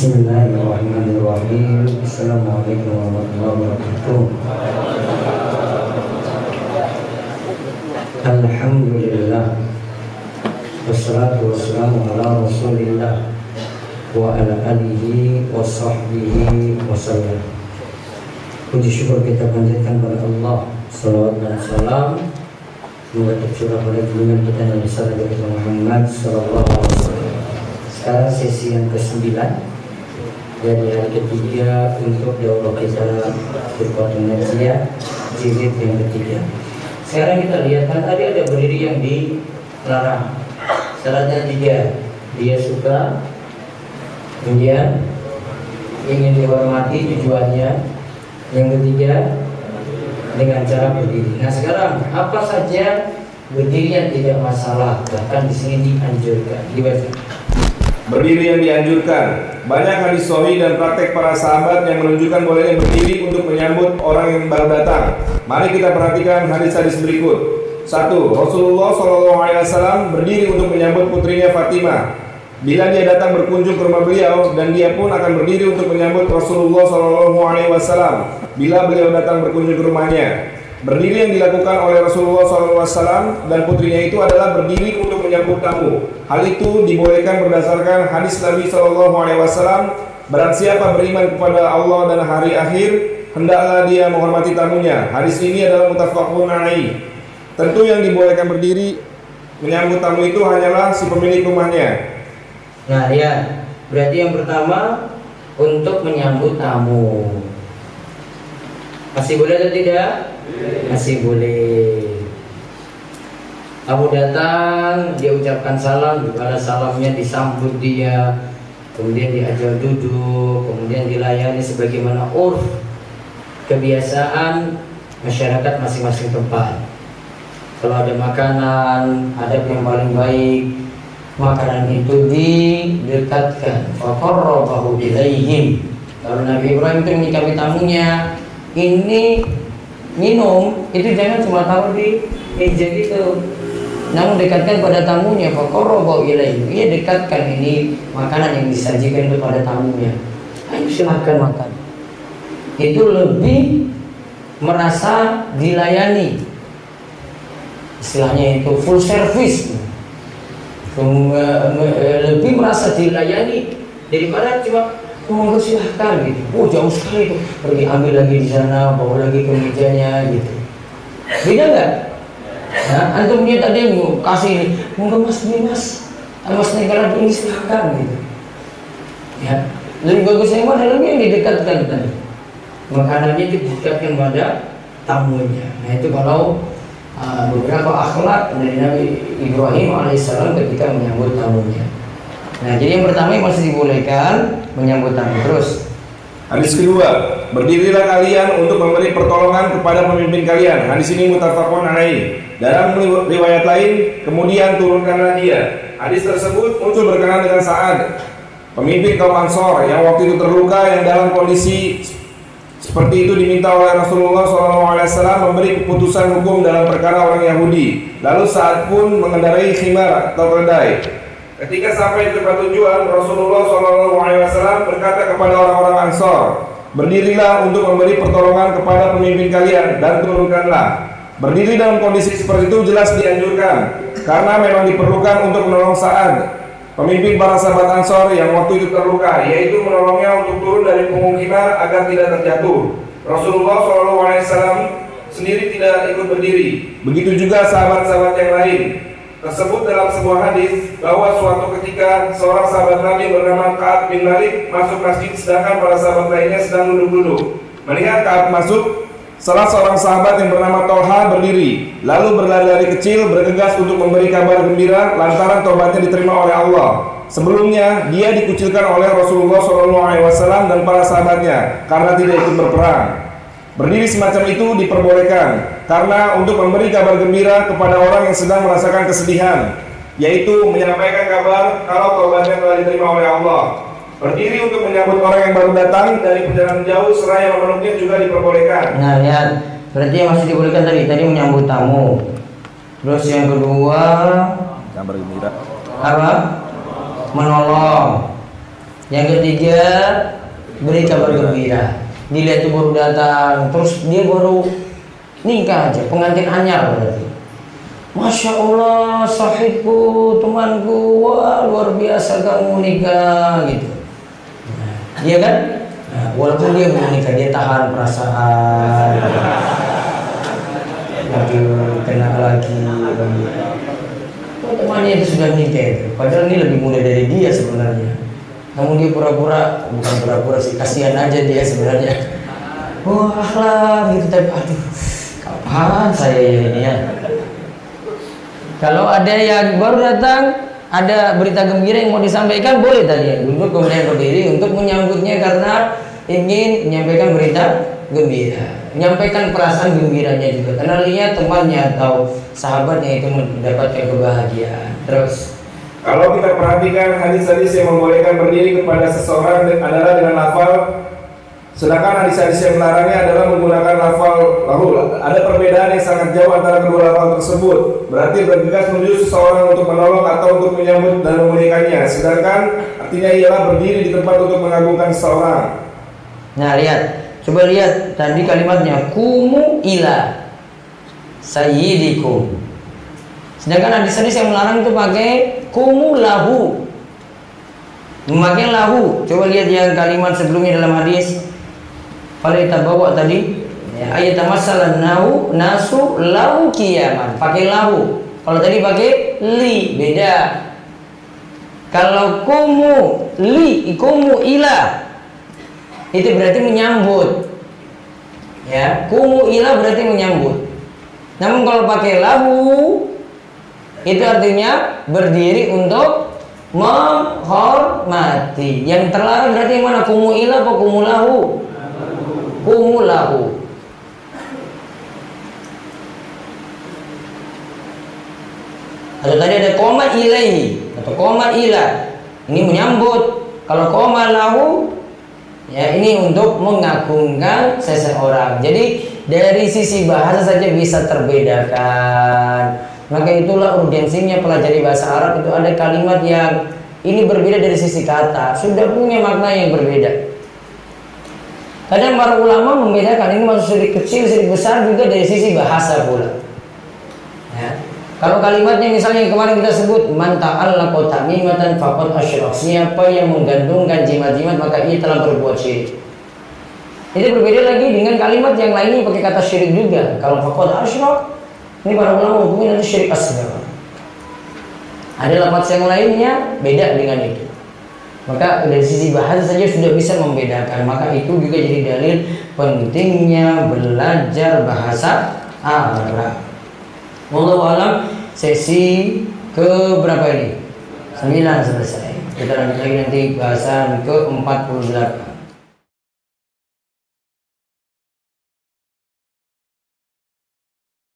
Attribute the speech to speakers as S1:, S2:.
S1: Bismillahirrahmanirrahim. Assalamualaikum warahmatullahi wabarakatuh. Alhamdulillah. Wassalatu wassalamu ala rasulillah Wa ala alihi wa sahbihi wa sallam. Puji syukur kita panjatkan kepada Allah Salawat dan salam. Semoga tercurah pada junjungan kita Nabi besar Nabi Muhammad Sallallahu Alaihi Wasallam. Sekarang sesi yang ke-9 dari hari ketiga untuk kita Firqatul Najiyah jilid yang ketiga. Sekarang kita lihat kan tadi ada berdiri yang dilarang. Syaratnya tiga, dia suka, kemudian ingin dihormati tujuannya. Yang ketiga dengan cara berdiri. Nah sekarang apa saja berdiri yang tidak masalah bahkan di sini dianjurkan. Dibaca.
S2: Berdiri yang dianjurkan. Banyak hadis sahih dan praktek para sahabat yang menunjukkan bolehnya berdiri untuk menyambut orang yang baru datang. Mari kita perhatikan hadis-hadis berikut. Satu, Rasulullah SAW berdiri untuk menyambut putrinya Fatimah. Bila dia datang berkunjung ke rumah beliau dan dia pun akan berdiri untuk menyambut Rasulullah SAW bila beliau datang berkunjung ke rumahnya. Berdiri yang dilakukan oleh Rasulullah SAW dan putrinya itu adalah berdiri untuk menyambut tamu. Hal itu dibolehkan berdasarkan hadis Nabi SAW. Barang siapa beriman kepada Allah dan hari akhir, hendaklah dia menghormati tamunya. Hadis ini adalah mutafakun alaih. Tentu yang dibolehkan berdiri menyambut tamu itu hanyalah si pemilik rumahnya.
S1: Nah ya, berarti yang pertama untuk menyambut tamu. Masih boleh atau tidak? Masih boleh. Kamu datang, dia ucapkan salam, juga salamnya disambut dia, kemudian diajak duduk, kemudian dilayani sebagaimana urf kebiasaan masyarakat masing-masing tempat. Kalau ada makanan, adab yang paling baik, makanan itu didekatkan. Faqarrabahu ilaihim. Kalau Nabi Ibrahim itu menyikapi tamunya, ini minum itu jangan cuma taruh di meja gitu namun dekatkan pada tamunya fakorobo ilaih ia dekatkan ini makanan yang disajikan kepada tamunya. Ayo silahkan makan. Itu lebih merasa dilayani. Istilahnya itu full service. Lebih merasa dilayani daripada cuma oh silahkan gitu. Oh jauh sekali tuh. Pergi ambil lagi di sana bawa lagi ke mejanya gitu. Beda nggak? Nah, antum dia tadi mau kasih monggo mas ini mas. Mas negara ini silahkan gitu. Ya. Lebih bagusnya mana? Lagi yang didekatkan tadi. Makanannya didekatkan pada tamunya. Nah itu kalau uh, beberapa akhlak dari Nabi Ibrahim alaihissalam ketika menyambut tamunya Nah, jadi yang pertama yang masih dibolehkan menyambut tamu terus.
S2: Hadis kedua, berdirilah kalian untuk memberi pertolongan kepada pemimpin kalian. Hadis ini mutafakun alaih. Dalam riwayat lain, kemudian turunkanlah dia. Hadis tersebut muncul berkenaan dengan Sa'ad, pemimpin kaum Ansor yang waktu itu terluka yang dalam kondisi seperti itu diminta oleh Rasulullah SAW memberi keputusan hukum dalam perkara orang Yahudi. Lalu saat pun mengendarai khimar atau kedai. Ketika sampai di tempat tujuan, Rasulullah SAW berkata kepada orang-orang Ansor, berdirilah untuk memberi pertolongan kepada pemimpin kalian dan turunkanlah. Berdiri dalam kondisi seperti itu jelas dianjurkan, karena memang diperlukan untuk menolong saat pemimpin para sahabat Ansor yang waktu itu terluka, yaitu menolongnya untuk turun dari pemukiman agar tidak terjatuh. Rasulullah SAW sendiri tidak ikut berdiri. Begitu juga sahabat-sahabat yang lain tersebut dalam sebuah hadis bahwa suatu ketika seorang sahabat Nabi bernama Ka'ab bin Malik masuk masjid sedangkan para sahabat lainnya sedang duduk-duduk. Melihat Ka'ab masuk, salah seorang sahabat yang bernama Tolha berdiri, lalu berlari-lari kecil bergegas untuk memberi kabar gembira lantaran tobatnya diterima oleh Allah. Sebelumnya dia dikucilkan oleh Rasulullah SAW dan para sahabatnya karena tidak ikut berperang. Berdiri semacam itu diperbolehkan karena untuk memberi kabar gembira kepada orang yang sedang merasakan kesedihan, yaitu menyampaikan kabar kalau taubatnya telah diterima oleh Allah. Berdiri untuk menyambut orang yang baru datang dari perjalanan jauh seraya memeluknya juga diperbolehkan.
S1: Nah, lihat, berarti yang masih dibolehkan tadi tadi menyambut tamu. Terus yang kedua
S2: kabar gembira.
S1: apa? Menolong. Yang ketiga, beri kabar gembira. Dilihat tuh baru datang, terus dia baru nikah aja, pengantin anyar berarti. Masya Allah, sahibku, temanku, wah luar biasa kamu nikah gitu. Iya kan? Nah, walaupun dia belum nikah, dia tahan perasaan. Aduh, kena lagi. Temannya itu sudah nikah. Padahal ini lebih muda dari dia sebenarnya. Namun dia pura-pura, bukan pura-pura sih, kasihan aja dia sebenarnya. Wah lah gitu tapi aduh, kapan saya ini ya? Kalau ada yang baru datang, ada berita gembira yang mau disampaikan boleh tadi duduk kemudian berdiri untuk menyambutnya karena ingin menyampaikan berita gembira menyampaikan perasaan gembiranya juga karena lihat temannya atau sahabatnya itu mendapatkan kebahagiaan terus
S2: kalau kita perhatikan hadis-hadis yang membolehkan berdiri kepada seseorang adalah dengan lafal Sedangkan hadis-hadis yang melarangnya adalah menggunakan lafal lahu. Ada perbedaan yang sangat jauh antara kedua lafal tersebut. Berarti bergegas menuju seseorang untuk menolong atau untuk menyambut dan memulihkannya. Sedangkan artinya ialah berdiri di tempat untuk mengagungkan seseorang.
S1: Nah lihat, coba lihat tadi kalimatnya kumu ila sayyidikum. Sedangkan hadis-hadis yang melarang itu pakai kumu lahu. Memakai lahu. Coba lihat yang kalimat sebelumnya dalam hadis kalau kita bawa tadi ya, ayat masalah nau nasu lahu kiaman pakai lahu. Kalau tadi pakai li beda. Kalau kumu li kumu ila itu berarti menyambut. Ya, kumu ila berarti menyambut. Namun kalau pakai lahu itu artinya berdiri untuk menghormati. Yang terlarang berarti yang mana? Kumu ila atau kumu lahu? kumulahu atau tadi ada koma ilaihi atau koma ila ini menyambut kalau koma lahu ya ini untuk mengagungkan seseorang jadi dari sisi bahasa saja bisa terbedakan maka itulah urgensinya pelajari bahasa Arab itu ada kalimat yang ini berbeda dari sisi kata sudah punya makna yang berbeda Kadang para ulama membedakan ini masuk syirik kecil, syirik besar juga dari sisi bahasa pula. Ya. Kalau kalimatnya misalnya yang kemarin kita sebut manta Allah kota mimatan fakot asyrak siapa yang menggantungkan jimat-jimat maka ia telah berbuat syirik. Ini berbeda lagi dengan kalimat yang lainnya pakai kata syirik juga. Kalau fakot asyrak ini para ulama hukumnya nanti syirik asgar. Ada lafaz yang lainnya beda dengan itu. Maka dari sisi bahasa saja sudah bisa membedakan. Maka itu juga jadi dalil pentingnya belajar bahasa Arab. Wallahu alam sesi ke berapa ini? 9 selesai. Kita lanjut lagi nanti bahasan ke 48.